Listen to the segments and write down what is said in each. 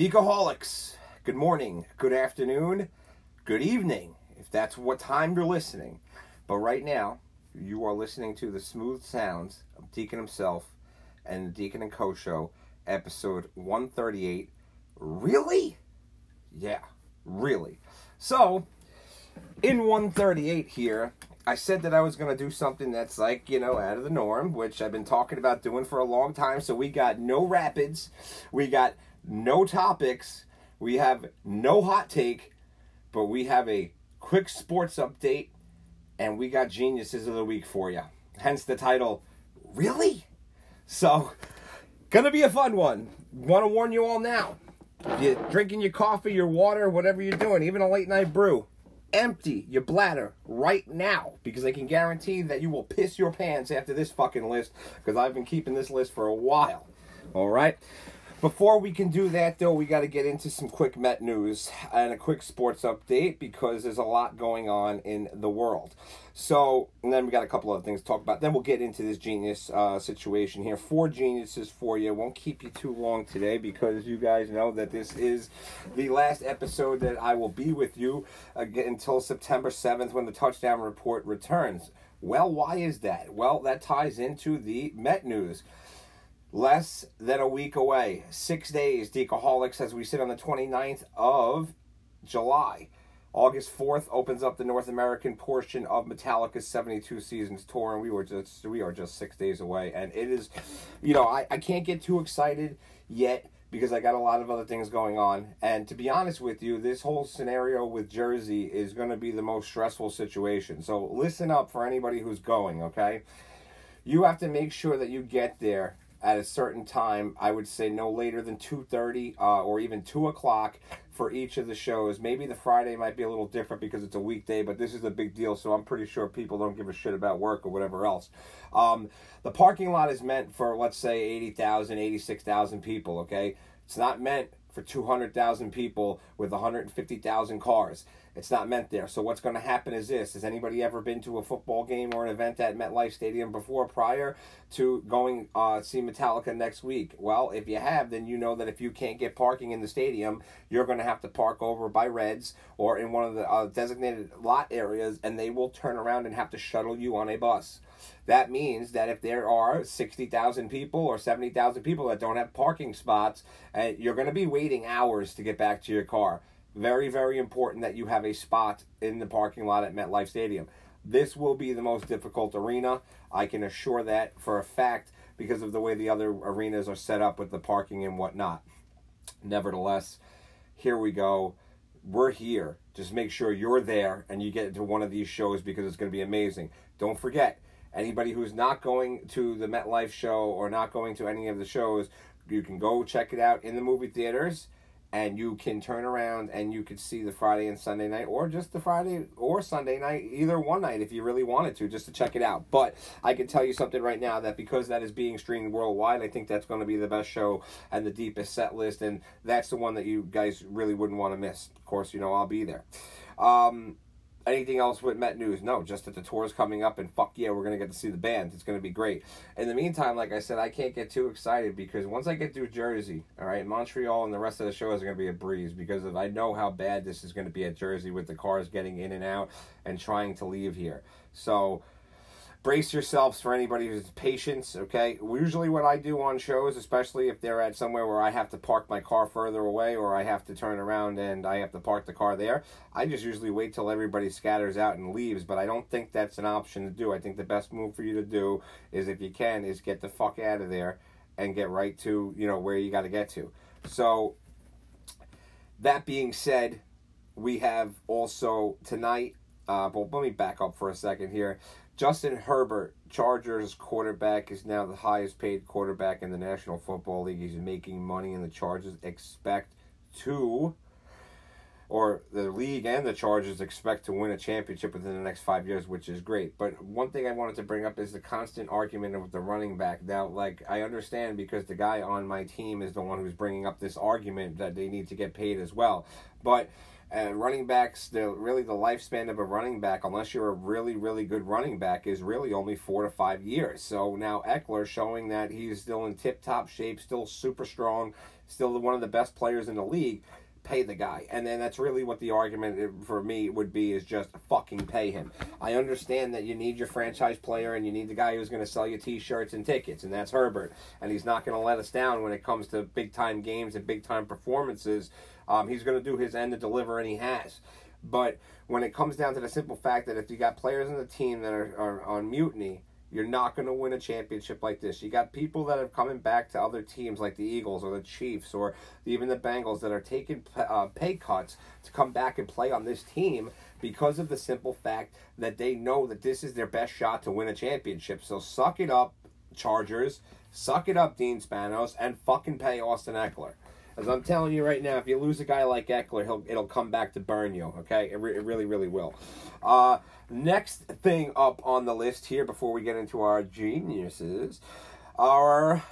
Decaholics, good morning, good afternoon, good evening, if that's what time you're listening. But right now, you are listening to the smooth sounds of Deacon himself and the Deacon and Co show, episode 138. Really? Yeah, really. So, in 138 here, I said that I was going to do something that's like, you know, out of the norm, which I've been talking about doing for a long time. So we got no rapids, we got no topics, we have no hot take, but we have a quick sports update, and we got geniuses of the week for you. Hence the title, Really? So, gonna be a fun one. Want to warn you all now. You're drinking your coffee, your water, whatever you're doing, even a late night brew, empty your bladder right now because I can guarantee that you will piss your pants after this fucking list because I've been keeping this list for a while. All right. Before we can do that, though, we got to get into some quick Met news and a quick sports update because there's a lot going on in the world. So, and then we got a couple other things to talk about. Then we'll get into this genius uh, situation here. Four geniuses for you. Won't keep you too long today because you guys know that this is the last episode that I will be with you again until September 7th when the touchdown report returns. Well, why is that? Well, that ties into the Met news less than a week away. Six days, Decaholics, as we sit on the 29th of July. August 4th opens up the North American portion of Metallica's 72 Seasons tour, and we were just we are just six days away. And it is, you know, I, I can't get too excited yet because I got a lot of other things going on. And to be honest with you, this whole scenario with Jersey is going to be the most stressful situation. So listen up for anybody who's going, okay? You have to make sure that you get there at a certain time. I would say no later than two thirty uh, or even two o'clock for each of the shows. Maybe the Friday might be a little different because it's a weekday, but this is a big deal, so I'm pretty sure people don't give a shit about work or whatever else. Um, the parking lot is meant for let's say 80,000, 86,000 people. Okay, it's not meant for 200,000 people with 150,000 cars. It's not meant there. So what's going to happen is this: Has anybody ever been to a football game or an event at MetLife Stadium before, prior to going uh, see Metallica next week? Well, if you have, then you know that if you can't get parking in the stadium, you're going to have to park over by Reds or in one of the uh, designated lot areas, and they will turn around and have to shuttle you on a bus. That means that if there are 60,000 people or 70,000 people that don't have parking spots, uh, you're going to be waiting hours to get back to your car. Very, very important that you have a spot in the parking lot at MetLife Stadium. This will be the most difficult arena. I can assure that for a fact because of the way the other arenas are set up with the parking and whatnot. Nevertheless, here we go. We're here. Just make sure you're there and you get into one of these shows because it's going to be amazing. Don't forget, anybody who's not going to the MetLife show or not going to any of the shows, you can go check it out in the movie theaters and you can turn around and you could see the Friday and Sunday night, or just the Friday or Sunday night, either one night if you really wanted to, just to check it out. But I can tell you something right now that because that is being streamed worldwide, I think that's going to be the best show and the deepest set list, and that's the one that you guys really wouldn't want to miss. Of course, you know I'll be there. Um, anything else with Met News? No, just that the tour is coming up, and fuck yeah, we're gonna get to see the band. It's gonna be great. In the meantime, like I said, I can't get too excited because once I get through Jersey, all right, Montreal and the rest of the shows are gonna be a breeze because of I know how bad this is gonna be at Jersey with the cars getting in and out and trying to leave here. So brace yourselves for anybody who's patience okay? Usually what i do on shows especially if they're at somewhere where i have to park my car further away or i have to turn around and i have to park the car there i just usually wait till everybody scatters out and leaves but i don't think that's an option to do. I think the best move for you to do is if you can is get the fuck out of there and get right to you know where you got to get to. So that being said we have also tonight uh, but let me back up for a second here Justin Herbert, Chargers quarterback, is now the highest paid quarterback in the National Football League. He's making money, and the Chargers expect to, or the league and the Chargers expect to win a championship within the next five years, which is great. But one thing I wanted to bring up is the constant argument with the running back. Now, like, I understand because the guy on my team is the one who's bringing up this argument that they need to get paid as well. But And running backs, the really the lifespan of a running back, unless you're a really really good running back, is really only four to five years. So now Ekeler showing that he's still in tip top shape, still super strong, still one of the best players in the league pay the guy. And then that's really what the argument eh, for me would be is just fucking pay him. I understand that you need your franchise player and you need the guy who's going to sell you t-shirts and tickets and that's Herbert. And he's not going to let us down when it comes to big time games and big time performances. Um, he's going to do his end to deliver and he has. But when it comes down to the simple fact that if you got players in the team that are, are on mutiny, you're not going to win a championship like this. You got people that are coming back to other teams like the Eagles or the Chiefs or even the Bengals that are taking uh, pay cuts to come back and play on this team because of the simple fact that they know that this is their best shot to win a championship. So suck it up, Chargers. Suck it up, Dean Spanos, and fucking pay Austin Ekeler. As I'm telling you right now, if you lose a guy like Ekeler, he'll it'll come back to burn you. Okay, it, re- it really, really will. Uh, next thing up on the list here before we get into our geniuses, our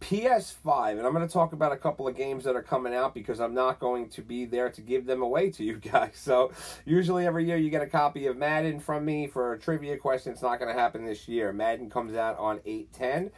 PS5, and I'm going to talk about a couple of games that are coming out because I'm not going to be there to give them away to you guys. So, usually every year you get a copy of Madden from me for a trivia question. It's not going to happen this year. Madden comes out on 810,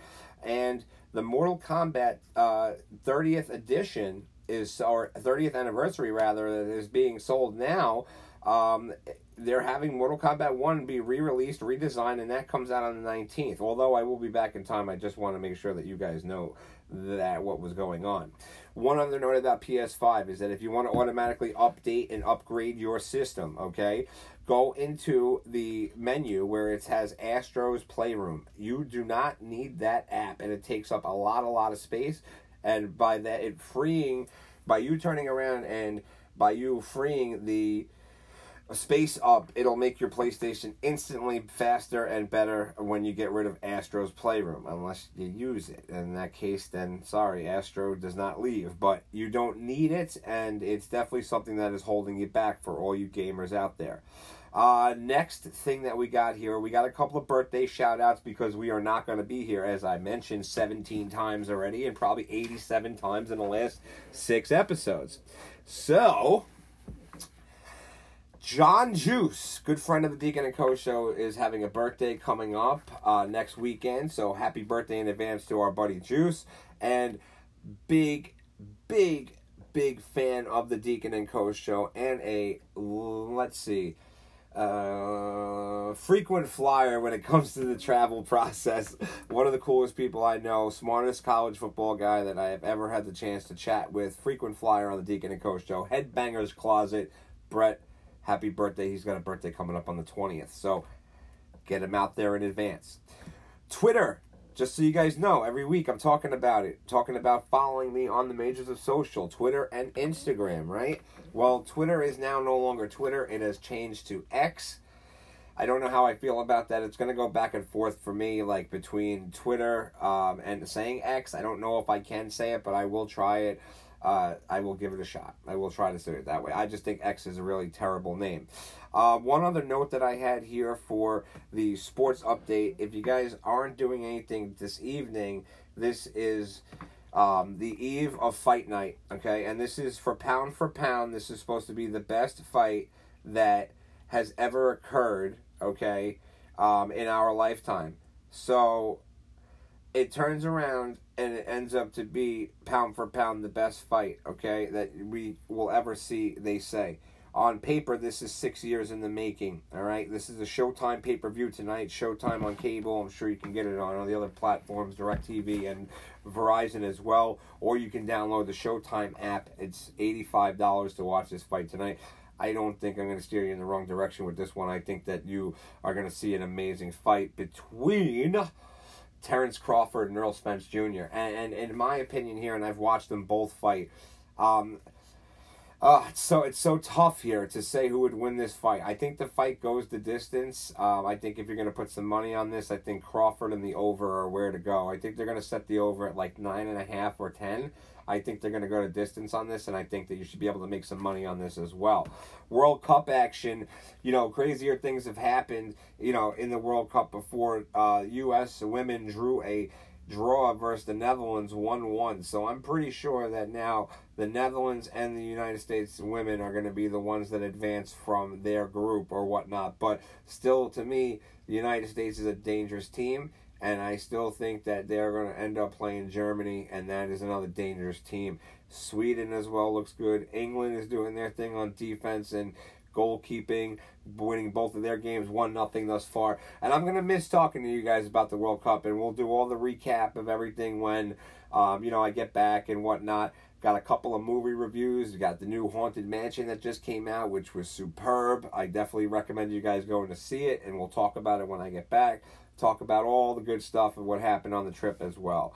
and the Mortal Kombat uh, 30th edition is, or 30th anniversary rather, is being sold now. Um, they're having Mortal Kombat 1 be re released, redesigned, and that comes out on the 19th. Although I will be back in time, I just want to make sure that you guys know that what was going on. One other note about PS5 is that if you want to automatically update and upgrade your system, okay, go into the menu where it has Astro's Playroom. You do not need that app, and it takes up a lot, a lot of space. And by that, it freeing, by you turning around and by you freeing the space up, it'll make your PlayStation instantly faster and better when you get rid of Astro's Playroom, unless you use it. In that case, then sorry, Astro does not leave. But you don't need it, and it's definitely something that is holding you back for all you gamers out there. Uh, next thing that we got here, we got a couple of birthday shout outs because we are not going to be here, as I mentioned 17 times already, and probably 87 times in the last six episodes. So, John Juice, good friend of the Deacon and Co show, is having a birthday coming up uh, next weekend. So happy birthday in advance to our buddy Juice. And big, big, big fan of the Deacon and Co show and a, let's see, uh, frequent flyer when it comes to the travel process. One of the coolest people I know, smartest college football guy that I have ever had the chance to chat with. Frequent flyer on the Deacon and Co show. Headbangers Closet, Brett happy birthday. He's got a birthday coming up on the 20th. So get him out there in advance. Twitter, just so you guys know, every week I'm talking about it. Talking about following me on the majors of social, Twitter and Instagram, right? Well, Twitter is now no longer Twitter. It has changed to X. I don't know how I feel about that. It's going to go back and forth for me, like between Twitter um, and saying X. I don't know if I can say it, but I will try it uh, I will give it a shot. I will try to say it that way. I just think X is a really terrible name. Uh, one other note that I had here for the sports update if you guys aren't doing anything this evening, this is um, the eve of fight night, okay? And this is for pound for pound. This is supposed to be the best fight that has ever occurred, okay, um, in our lifetime. So it turns around and it ends up to be pound for pound the best fight, okay, that we will ever see, they say. On paper, this is six years in the making, all right? This is a Showtime pay per view tonight, Showtime on cable. I'm sure you can get it on all the other platforms, DirecTV and Verizon as well, or you can download the Showtime app. It's $85 to watch this fight tonight. I don't think I'm going to steer you in the wrong direction with this one. I think that you are going to see an amazing fight between Terrence Crawford and Errol Spence Jr. And, and, in my opinion here, and I've watched them both fight, um, uh, so it's so tough here to say who would win this fight. I think the fight goes the distance. Um, I think if you're going to put some money on this, I think Crawford and the over are where to go. I think they're going to set the over at like nine and a half or ten. I think they're going to go to distance on this, and I think that you should be able to make some money on this as well. World Cup action, you know, crazier things have happened, you know, in the World Cup before. Uh, U.S. women drew a draw versus the Netherlands 1 1. So I'm pretty sure that now the Netherlands and the United States women are going to be the ones that advance from their group or whatnot. But still, to me, the United States is a dangerous team. And I still think that they're going to end up playing Germany, and that is another dangerous team. Sweden as well looks good. England is doing their thing on defense and goalkeeping, winning both of their games, one nothing thus far. And I'm gonna miss talking to you guys about the World Cup, and we'll do all the recap of everything when, um, you know, I get back and whatnot. Got a couple of movie reviews. Got the new Haunted Mansion that just came out, which was superb. I definitely recommend you guys going to see it, and we'll talk about it when I get back. Talk about all the good stuff and what happened on the trip as well.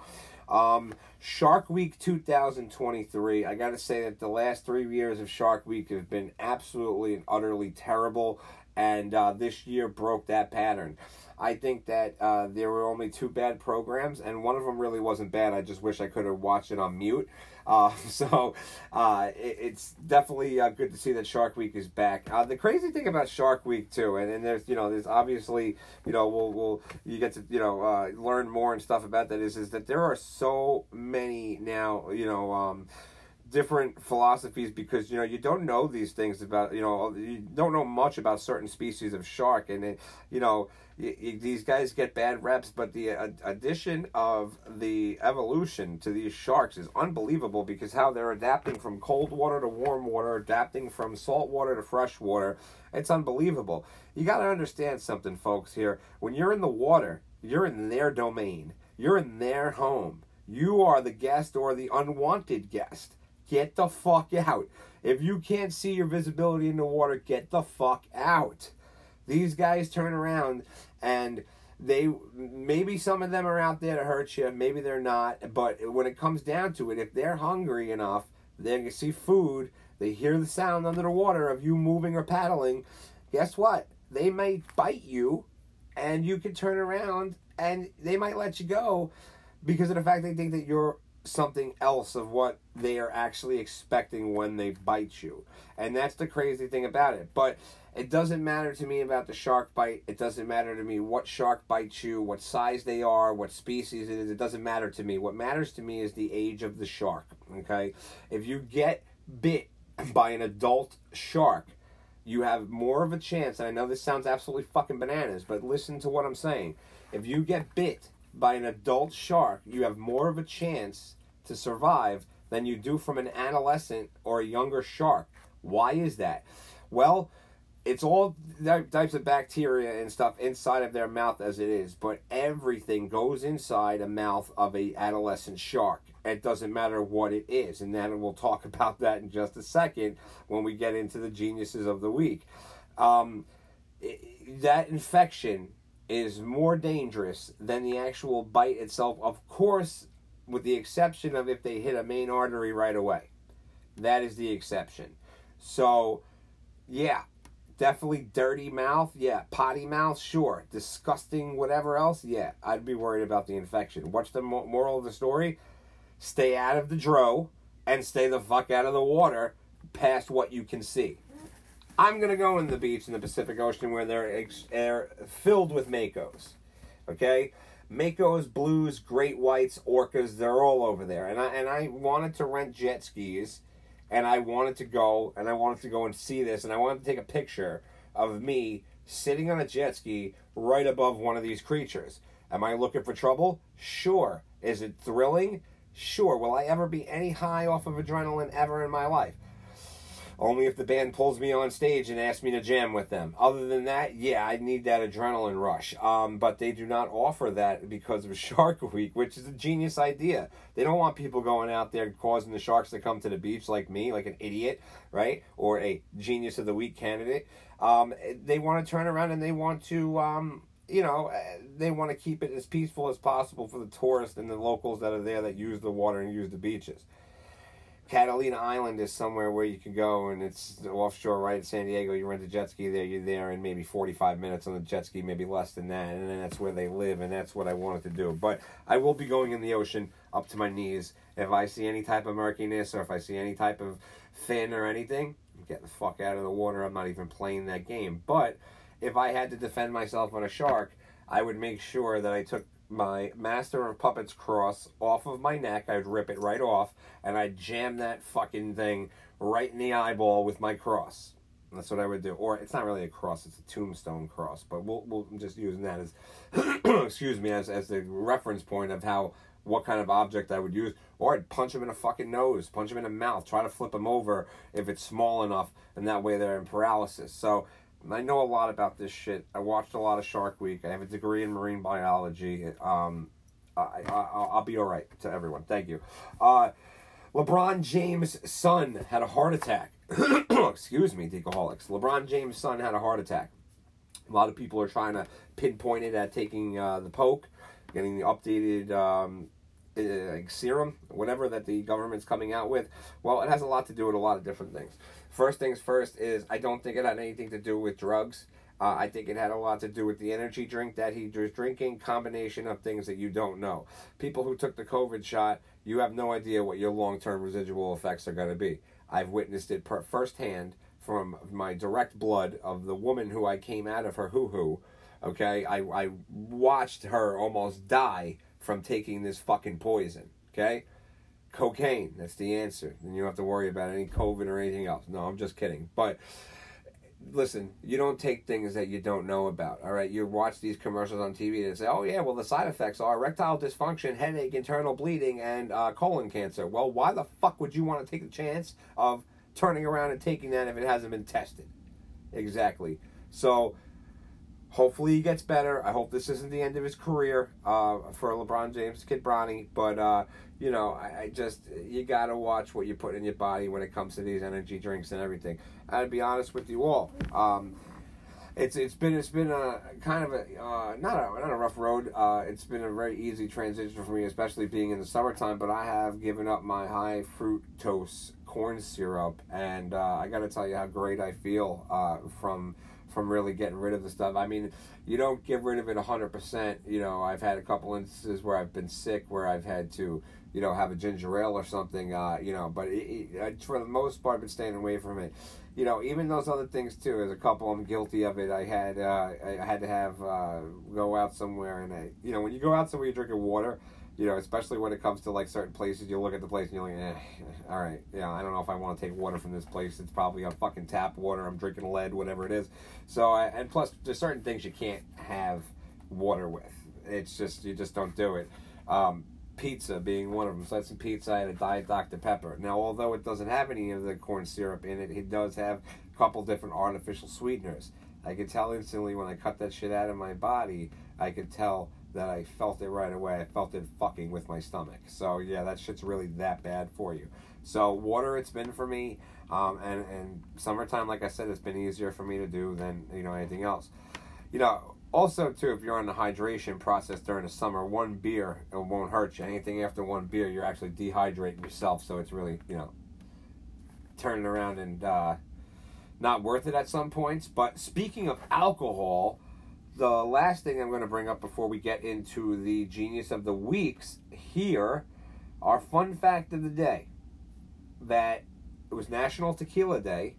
Um, Shark Week 2023. I got to say that the last three years of Shark Week have been absolutely and utterly terrible, and uh, this year broke that pattern. I think that uh, there were only two bad programs, and one of them really wasn't bad. I just wish I could have watched it on mute. Uh, so uh, it, it's definitely uh, good to see that Shark Week is back. Uh, the crazy thing about Shark Week too, and, and there's you know there's obviously you know we'll we'll you get to you know uh, learn more and stuff about that is is that there are so many now you know. Um, different philosophies because you know you don't know these things about you know you don't know much about certain species of shark and it, you know these guys get bad reps but the uh, addition of the evolution to these sharks is unbelievable because how they're adapting from cold water to warm water adapting from salt water to fresh water it's unbelievable. You got to understand something folks here. When you're in the water you're in their domain. You're in their home. You are the guest or the unwanted guest. Get the fuck out. If you can't see your visibility in the water, get the fuck out. These guys turn around and they maybe some of them are out there to hurt you, maybe they're not, but when it comes down to it, if they're hungry enough, they can see food, they hear the sound under the water of you moving or paddling, guess what? They might bite you and you can turn around and they might let you go because of the fact they think that you're something else of what they are actually expecting when they bite you. And that's the crazy thing about it. But it doesn't matter to me about the shark bite. It doesn't matter to me what shark bites you, what size they are, what species it is. It doesn't matter to me. What matters to me is the age of the shark. Okay? If you get bit by an adult shark, you have more of a chance. And I know this sounds absolutely fucking bananas, but listen to what I'm saying. If you get bit by an adult shark, you have more of a chance to survive than you do from an adolescent or a younger shark. Why is that? Well, it's all types of bacteria and stuff inside of their mouth as it is, but everything goes inside a mouth of a adolescent shark. It doesn't matter what it is, and then we'll talk about that in just a second when we get into the geniuses of the week. Um, that infection is more dangerous than the actual bite itself. Of course, with the exception of if they hit a main artery right away. That is the exception. So, yeah, definitely dirty mouth. Yeah, potty mouth. Sure, disgusting. Whatever else. Yeah, I'd be worried about the infection. What's the moral of the story? Stay out of the dro and stay the fuck out of the water past what you can see. I'm gonna go in the beach in the Pacific Ocean where they're, ex- they're filled with makos. Okay, makos, blues, great whites, orcas, they're all over there. And I and I wanted to rent jet skis and I wanted to go and I wanted to go and see this and I wanted to take a picture of me sitting on a jet ski right above one of these creatures. Am I looking for trouble? Sure. Is it thrilling? Sure. Will I ever be any high off of adrenaline ever in my life? Only if the band pulls me on stage and asks me to jam with them. Other than that, yeah, I need that adrenaline rush. Um, but they do not offer that because of Shark Week, which is a genius idea. They don't want people going out there causing the sharks to come to the beach like me, like an idiot, right? Or a genius of the week candidate. Um, they want to turn around and they want to. Um, you know, they want to keep it as peaceful as possible for the tourists and the locals that are there that use the water and use the beaches. Catalina Island is somewhere where you can go, and it's offshore right in San Diego. You rent a jet ski there, you're there in maybe 45 minutes on the jet ski, maybe less than that, and then that's where they live, and that's what I wanted to do. But I will be going in the ocean up to my knees. If I see any type of murkiness or if I see any type of fin or anything, get the fuck out of the water. I'm not even playing that game. But if I had to defend myself on a shark, I would make sure that I took my Master of Puppets cross off of my neck. I'd rip it right off, and I'd jam that fucking thing right in the eyeball with my cross. That's what I would do. Or it's not really a cross; it's a tombstone cross. But we'll we'll just using that as excuse me as as the reference point of how what kind of object I would use. Or I'd punch him in the fucking nose, punch him in the mouth, try to flip him over if it's small enough, and that way they're in paralysis. So I know a lot about this shit. I watched a lot of Shark Week. I have a degree in marine biology. Um, I, I, will be all right to everyone. Thank you. Uh, LeBron James' son had a heart attack. Excuse me, Decaholics. LeBron James' son had a heart attack. A lot of people are trying to pinpoint it at taking uh, the poke, getting the updated um, uh, serum, whatever that the government's coming out with. Well, it has a lot to do with a lot of different things. First things first is I don't think it had anything to do with drugs. Uh, I think it had a lot to do with the energy drink that he was drinking, combination of things that you don't know. People who took the COVID shot, you have no idea what your long term residual effects are going to be. I've witnessed it per- firsthand from my direct blood of the woman who I came out of her hoo hoo. Okay, I, I watched her almost die from taking this fucking poison. Okay, cocaine. That's the answer. And you don't have to worry about any COVID or anything else. No, I'm just kidding. But listen, you don't take things that you don't know about. All right, you watch these commercials on TV and say, "Oh yeah, well the side effects are erectile dysfunction, headache, internal bleeding, and uh, colon cancer." Well, why the fuck would you want to take the chance of turning around and taking that if it hasn't been tested? Exactly. So hopefully he gets better. I hope this isn't the end of his career uh, for LeBron James, Kid Bronny. But uh, you know, I, I, just you gotta watch what you put in your body when it comes to these energy drinks and everything. I'd be honest with you all. Um, it's it's been it's been a kind of a uh, not a not a rough road. Uh, it's been a very easy transition for me, especially being in the summertime. But I have given up my high fructose corn syrup, and uh, I got to tell you how great I feel uh, from from really getting rid of the stuff. I mean, you don't get rid of it 100%. You know, I've had a couple instances where I've been sick, where I've had to, you know, have a ginger ale or something, uh, you know, but it, it, for the most part, I've been staying away from it. You know, even those other things too. There's a couple I'm guilty of it. I had uh, I had to have uh, go out somewhere, and I, you know, when you go out somewhere, you're drinking water you know, especially when it comes to like certain places, you look at the place and you're like, eh, all right, yeah, I don't know if I want to take water from this place. It's probably a fucking tap water. I'm drinking lead, whatever it is. So, and plus, there's certain things you can't have water with. It's just you just don't do it. Um, pizza being one of them. So I had some pizza. I had a Diet Dr Pepper. Now, although it doesn't have any of the corn syrup in it, it does have a couple different artificial sweeteners. I could tell instantly when I cut that shit out of my body. I could tell that I felt it right away. I felt it fucking with my stomach. So yeah, that shit's really that bad for you. So water, it's been for me, um, and and summertime, like I said, it's been easier for me to do than you know anything else. You know, also too, if you're on the hydration process during the summer, one beer it won't hurt you. Anything after one beer, you're actually dehydrating yourself. So it's really you know turning around and uh, not worth it at some points. But speaking of alcohol the last thing I'm going to bring up before we get into the genius of the weeks here, our fun fact of the day that it was National Tequila Day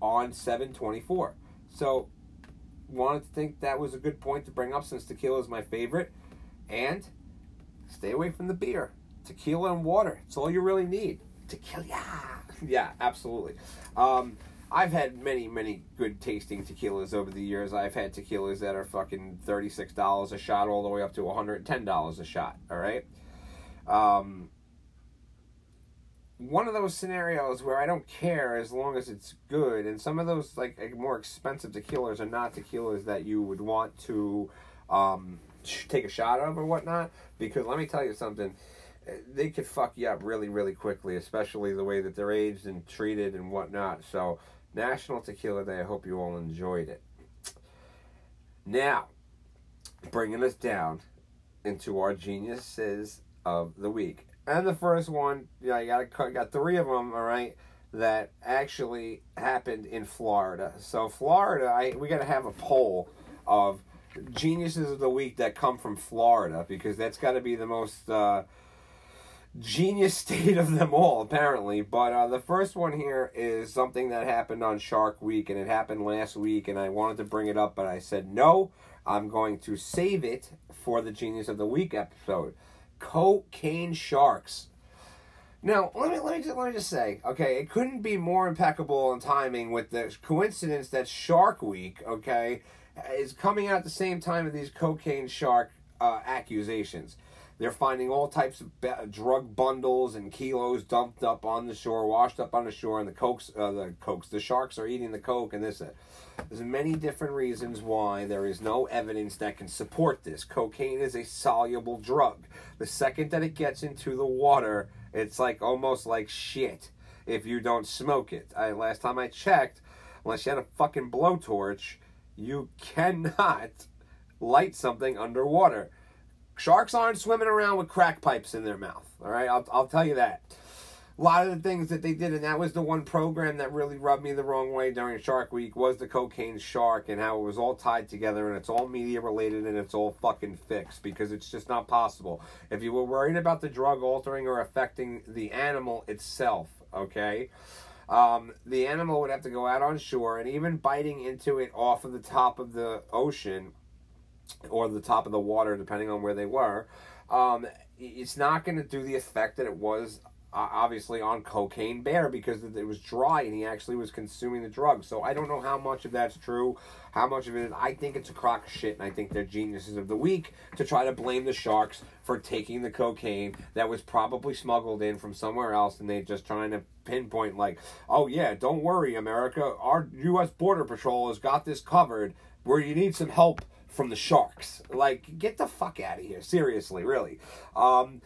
on 724. So, wanted to think that was a good point to bring up since tequila is my favorite. And stay away from the beer. Tequila and water. It's all you really need. Tequila. Yeah, absolutely. Um, I've had many, many good tasting tequilas over the years. I've had tequilas that are fucking thirty-six dollars a shot, all the way up to one hundred and ten dollars a shot. All right. Um, one of those scenarios where I don't care as long as it's good, and some of those like more expensive tequilas are not tequilas that you would want to um, take a shot of or whatnot. Because let me tell you something, eh, they could fuck you up really, really quickly, especially the way that they're aged and treated and whatnot. So National Tequila Day. I hope you all enjoyed it. Now, bringing us down into our geniuses of the week. And the first one, you know, I got got three of them, all right, that actually happened in Florida. So Florida, I we got to have a poll of geniuses of the week that come from Florida because that's got to be the most uh, genius state of them all, apparently. But uh, the first one here is something that happened on Shark Week, and it happened last week, and I wanted to bring it up, but I said no. I'm going to save it for the Genius of the Week episode. Cocaine sharks. Now, let me let me just let me just say, okay, it couldn't be more impeccable in timing with the coincidence that Shark Week, okay, is coming out at the same time of these cocaine shark uh, accusations. They're finding all types of drug bundles and kilos dumped up on the shore, washed up on the shore, and the cokes, uh, the cokes, the sharks are eating the coke, and this. There's many different reasons why there is no evidence that can support this. Cocaine is a soluble drug. The second that it gets into the water, it's like almost like shit if you don't smoke it. I, last time I checked, unless you had a fucking blowtorch, you cannot light something underwater. Sharks aren't swimming around with crack pipes in their mouth. All right, I'll, I'll tell you that. A lot of the things that they did, and that was the one program that really rubbed me the wrong way during Shark Week, was the cocaine shark and how it was all tied together and it's all media related and it's all fucking fixed because it's just not possible. If you were worried about the drug altering or affecting the animal itself, okay, um, the animal would have to go out on shore and even biting into it off of the top of the ocean or the top of the water, depending on where they were, um, it's not going to do the effect that it was uh, obviously on cocaine bear because it was dry and he actually was consuming the drug. So I don't know how much of that's true, how much of it is. I think it's a crock of shit, and I think they're geniuses of the week to try to blame the sharks for taking the cocaine that was probably smuggled in from somewhere else, and they're just trying to pinpoint like, oh yeah, don't worry, America, our U.S. Border Patrol has got this covered. Where you need some help from the sharks. Like, get the fuck out of here. Seriously, really. Um,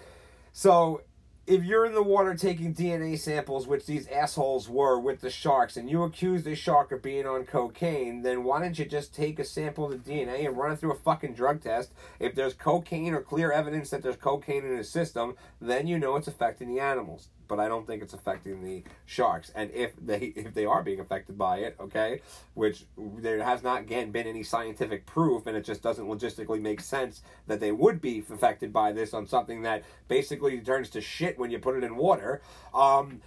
so if you're in the water taking DNA samples, which these assholes were with the sharks, and you accuse the shark of being on cocaine, then why don't you just take a sample of the DNA and run it through a fucking drug test? If there's cocaine or clear evidence that there's cocaine in the system, then you know it's affecting the animals but I don't think it's affecting the sharks. And if they if they are being affected by it, okay, which there has not again been any scientific proof, and it just doesn't logistically make sense that they would be affected by this on something that basically turns to shit when you put it in water. Um,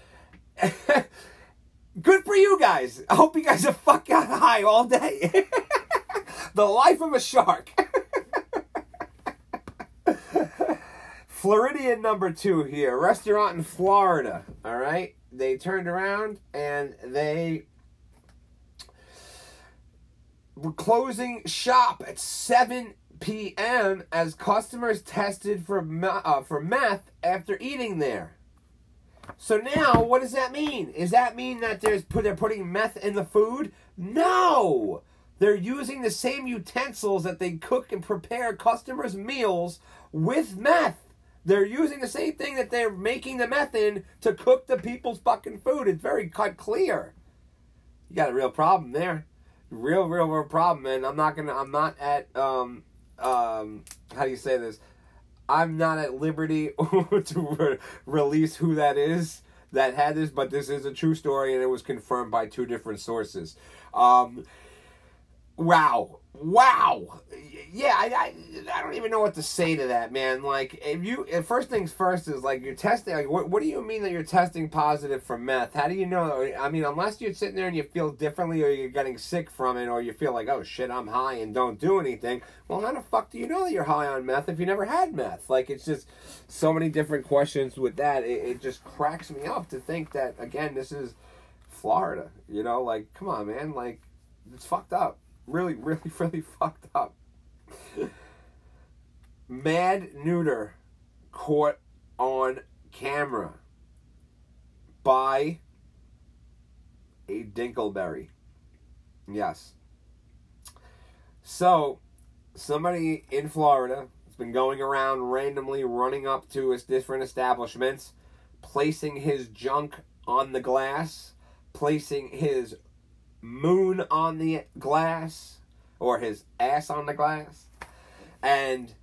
good for you guys. I hope you guys are fucking high all day. the life of a shark. Floridian number two here, restaurant in Florida. All right, they turned around and they were closing shop at 7 p.m. as customers tested for uh, for meth after eating there. So now, what does that mean? Does that mean that there's put they're putting meth in the food? No. They're using the same utensils that they cook and prepare customers' meals with meth. They're using the same thing that they're making the meth in to cook the people's fucking food. It's very cut clear. You got a real problem there. Real, real, real problem, man. I'm not gonna. I'm not at. Um, um, how do you say this? I'm not at liberty to re- release who that is that had this, but this is a true story, and it was confirmed by two different sources. Um, wow, wow yeah I, I, I don't even know what to say to that man. Like if you if first things first is like you're testing like what, what do you mean that you're testing positive for meth? How do you know? I mean unless you're sitting there and you feel differently or you're getting sick from it or you feel like oh shit i'm high and don't do anything well how the fuck do you know that you're high on meth if you never had meth? Like it's just so many different questions with that. It, it just cracks me up to think that again this is florida you know? Like come on man. Like it's fucked up. Really, really, really fucked up. Mad neuter caught on camera by a Dinkleberry. Yes. So, somebody in Florida has been going around randomly running up to his different establishments, placing his junk on the glass, placing his moon on the glass or his ass on the glass. And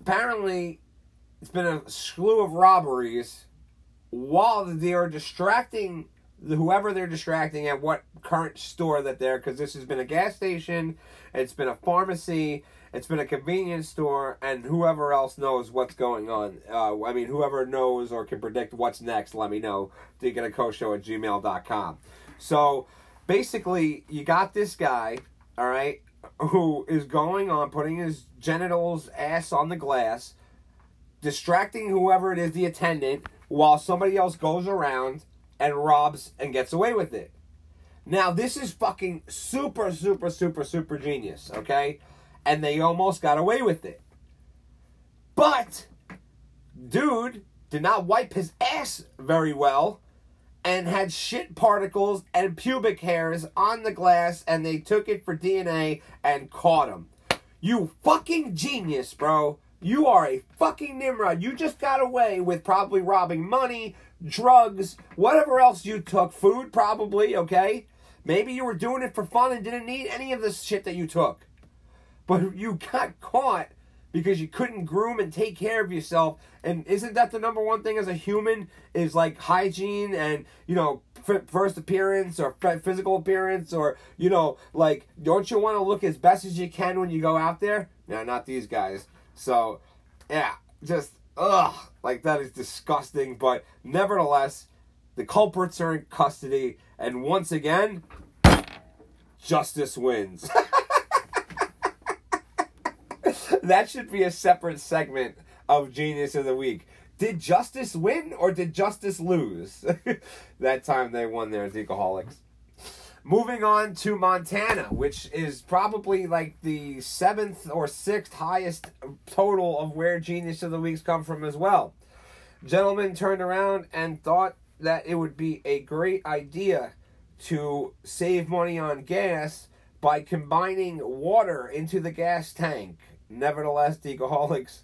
apparently, it's been a slew of robberies while they are distracting whoever they're distracting at what current store that they're because this has been a gas station it's been a pharmacy it's been a convenience store and whoever else knows what's going on uh, i mean whoever knows or can predict what's next let me know deaconacoshow at gmail.com so basically, you got this guy, all right, who is going on putting his genitals ass on the glass, distracting whoever it is, the attendant, while somebody else goes around and robs and gets away with it. Now, this is fucking super, super, super, super genius, okay? And they almost got away with it. But, dude did not wipe his ass very well and had shit particles and pubic hairs on the glass, and they took it for DNA and caught him. You fucking genius, bro. You are a fucking Nimrod. You just got away with probably robbing money, drugs, whatever else you took, food probably, okay? Maybe you were doing it for fun and didn't need any of this shit that you took. But you got caught because you couldn't groom and take care of yourself. And isn't that the number one thing as a human is like hygiene and, you know, first appearance or physical appearance or, you know, like, don't you want to look as best as you can when you go out there? No, not these guys. So, yeah, just, ugh, like that is disgusting. But nevertheless, the culprits are in custody. And once again, justice wins. that should be a separate segment of Genius of the Week. Did justice win or did justice lose? that time they won their Decaholics. Moving on to Montana, which is probably like the seventh or sixth highest total of where Genius of the Weeks come from as well. Gentlemen turned around and thought that it would be a great idea to save money on gas by combining water into the gas tank. Nevertheless, Decaholics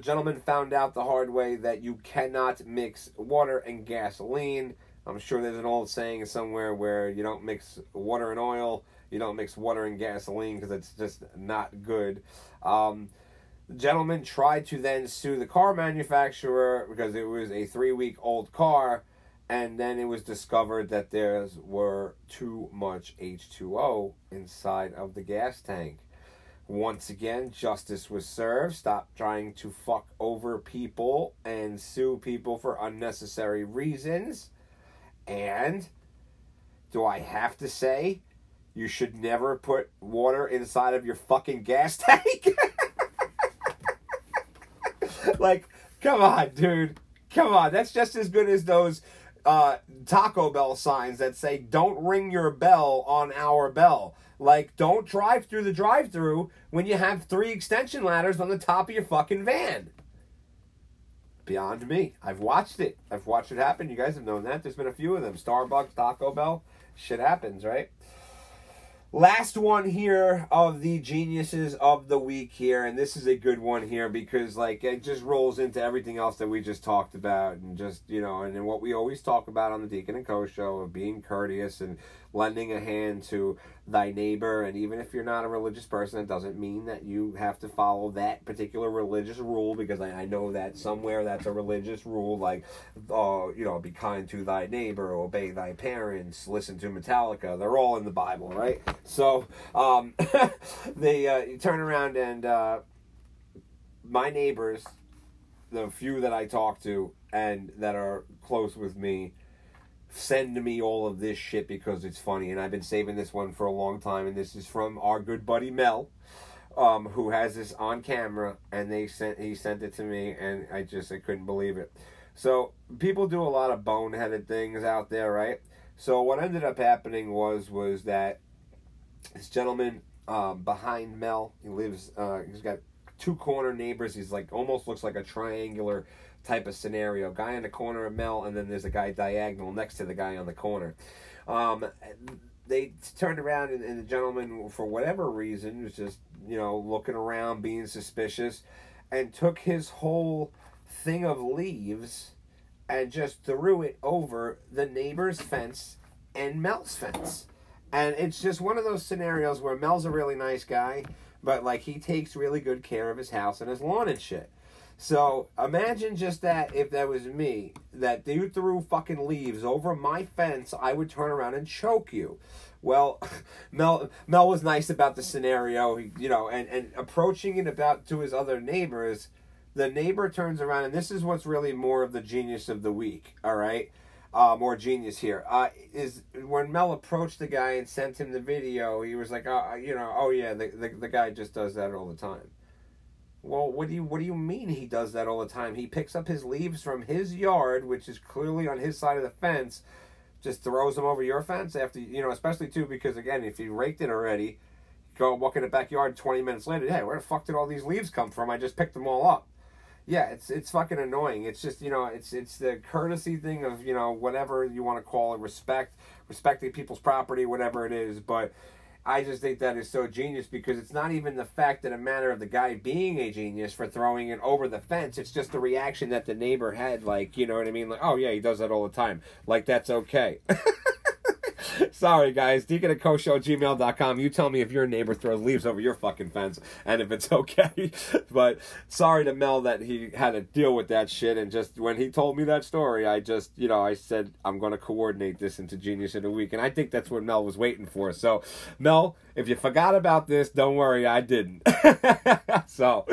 gentlemen found out the hard way that you cannot mix water and gasoline. I'm sure there's an old saying somewhere where you don't mix water and oil, you don't mix water and gasoline because it's just not good. Um, the gentleman tried to then sue the car manufacturer because it was a three week old car, and then it was discovered that there were too much H2O inside of the gas tank. Once again, justice was served. Stop trying to fuck over people and sue people for unnecessary reasons. And do I have to say, you should never put water inside of your fucking gas tank? like, come on, dude. Come on. That's just as good as those uh, Taco Bell signs that say, don't ring your bell on our bell. Like, don't drive through the drive through when you have three extension ladders on the top of your fucking van. Beyond me. I've watched it. I've watched it happen. You guys have known that. There's been a few of them. Starbucks, Taco Bell. Shit happens, right? Last one here of the geniuses of the week here, and this is a good one here because like it just rolls into everything else that we just talked about, and just you know, and, and what we always talk about on the Deacon and Co show of being courteous and lending a hand to thy neighbor. And even if you're not a religious person, it doesn't mean that you have to follow that particular religious rule because I, I know that somewhere that's a religious rule, like, uh, you know, be kind to thy neighbor, obey thy parents, listen to Metallica. They're all in the Bible, right? So um, they uh, turn around and uh, my neighbors, the few that I talk to and that are close with me, send me all of this shit because it's funny. And I've been saving this one for a long time. And this is from our good buddy Mel, um, who has this on camera. And they sent he sent it to me, and I just I couldn't believe it. So people do a lot of boneheaded things out there, right? So what ended up happening was was that this gentleman um, behind Mel, he lives. Uh, he's got two corner neighbors. He's like almost looks like a triangular type of scenario. Guy in the corner of Mel, and then there's a guy diagonal next to the guy on the corner. Um, they turned around, and, and the gentleman, for whatever reason, was just you know looking around, being suspicious, and took his whole thing of leaves and just threw it over the neighbor's fence and Mel's fence. And it's just one of those scenarios where Mel's a really nice guy, but like he takes really good care of his house and his lawn and shit. So imagine just that if that was me, that you threw fucking leaves over my fence, I would turn around and choke you. Well, Mel Mel was nice about the scenario, you know, and, and approaching it about to his other neighbors. The neighbor turns around, and this is what's really more of the genius of the week. All right, uh, more genius here. Uh, is when Mel approached the guy and sent him the video, he was like, oh, you know, oh yeah, the, the the guy just does that all the time. Well, what do you what do you mean he does that all the time? He picks up his leaves from his yard, which is clearly on his side of the fence, just throws them over your fence after you know, especially too because again, if you raked it already, go walk in the backyard twenty minutes later, hey, where the fuck did all these leaves come from? I just picked them all up yeah, it's it's fucking annoying. It's just you know, it's it's the courtesy thing of you know whatever you want to call it, respect, respecting people's property, whatever it is. But I just think that is so genius because it's not even the fact that a matter of the guy being a genius for throwing it over the fence. It's just the reaction that the neighbor had, like you know what I mean, like oh yeah, he does that all the time, like that's okay. Sorry, guys. Deacon at gmail.com. You tell me if your neighbor throws leaves over your fucking fence and if it's okay. but sorry to Mel that he had to deal with that shit. And just when he told me that story, I just, you know, I said, I'm going to coordinate this into Genius in a week. And I think that's what Mel was waiting for. So, Mel, if you forgot about this, don't worry, I didn't. so,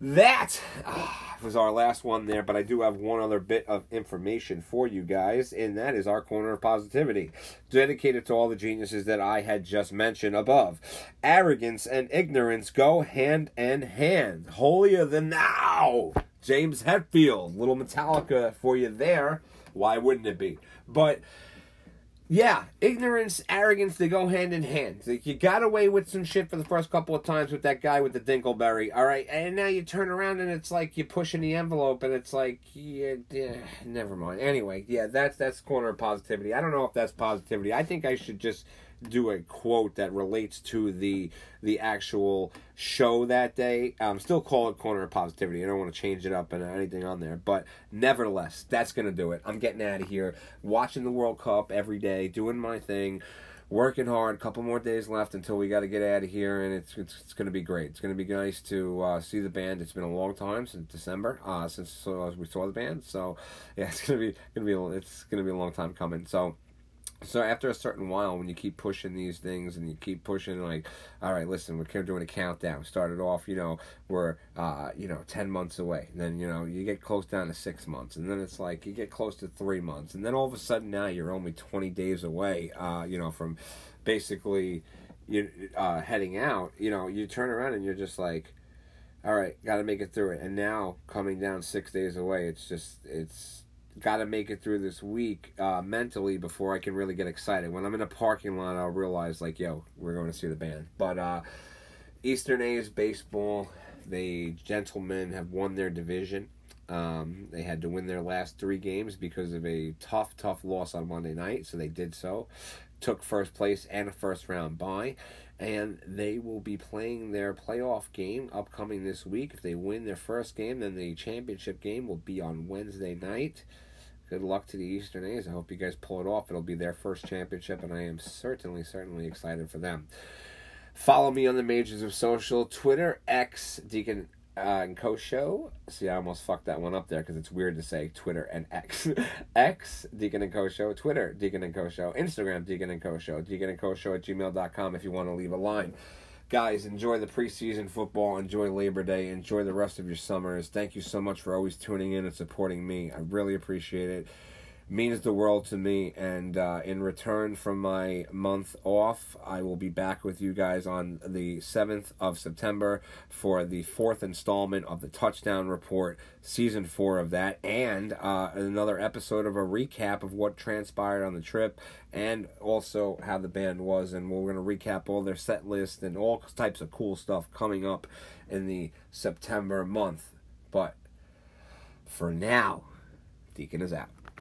that ah, was our last one there, but I do have one other bit of information for you guys, and that is our corner of positivity, dedicated to all the geniuses that I had just mentioned above. Arrogance and ignorance go hand in hand. Holier than thou. James Hetfield, little Metallica for you there. Why wouldn't it be? But yeah, ignorance, arrogance, they go hand in hand. Like you got away with some shit for the first couple of times with that guy with the Dinkleberry, all right, and now you turn around and it's like you're pushing the envelope, and it's like, yeah, yeah, never mind. Anyway, yeah, that's that's corner of positivity. I don't know if that's positivity. I think I should just do a quote that relates to the the actual show that day. Um, still call it corner of positivity. I don't want to change it up and anything on there, but nevertheless, that's gonna do it. I'm getting out of here, watching the World Cup every day, doing my thing. Working hard, couple more days left until we got to get out of here, and it's it's, it's going to be great. It's going to be nice to uh, see the band. It's been a long time since December, uh, since uh, we saw the band. So yeah, it's gonna be gonna be it's gonna be a long time coming. So so after a certain while when you keep pushing these things and you keep pushing like all right listen we're doing a countdown. Started off you know we're uh, you know 10 months away. And then you know you get close down to six months. And then it's like you get close to three months. And then all of a sudden now you're only 20 days away uh, you know from basically you uh, heading out. You know you turn around and you're just like all right got to make it through it. And now coming down six days away it's just it's got to make it through this week uh, mentally before I can really get excited. When I'm in a parking lot, I'll realize like, yo, we're going to see the band. But uh, Eastern A's baseball, the gentlemen have won their division. Um, they had to win their last three games because of a tough, tough loss on Monday night, so they did so. Took first place and a first round bye, and they will be playing their playoff game upcoming this week. If they win their first game, then the championship game will be on Wednesday night good luck to the Eastern A's. I hope you guys pull it off. It'll be their first championship, and I am certainly, certainly excited for them. Follow me on the majors of social Twitter, X, Deacon uh, and Co Show. See, I almost fucked that one up there because it's weird to say Twitter and X. X, Deacon and Co Show. Twitter, Deacon and Co Show. Instagram, Deacon and Co Show. Deacon and Co Show at gmail.com if you want to leave a line guys, enjoy the preseason football. Enjoy Labor Day. Enjoy the rest of your summers. Thank you so much for always tuning in and supporting me. I really appreciate it means the world to me. And uh, in return from my month off, I will be back with you guys on the 7th of September for the fourth installment of the Touchdown Report, season four of that, and uh, another episode of a recap of what transpired on the trip and also how the band was. And we're going to recap all their set list and all types of cool stuff coming up in the September month. But for now, Deacon is out.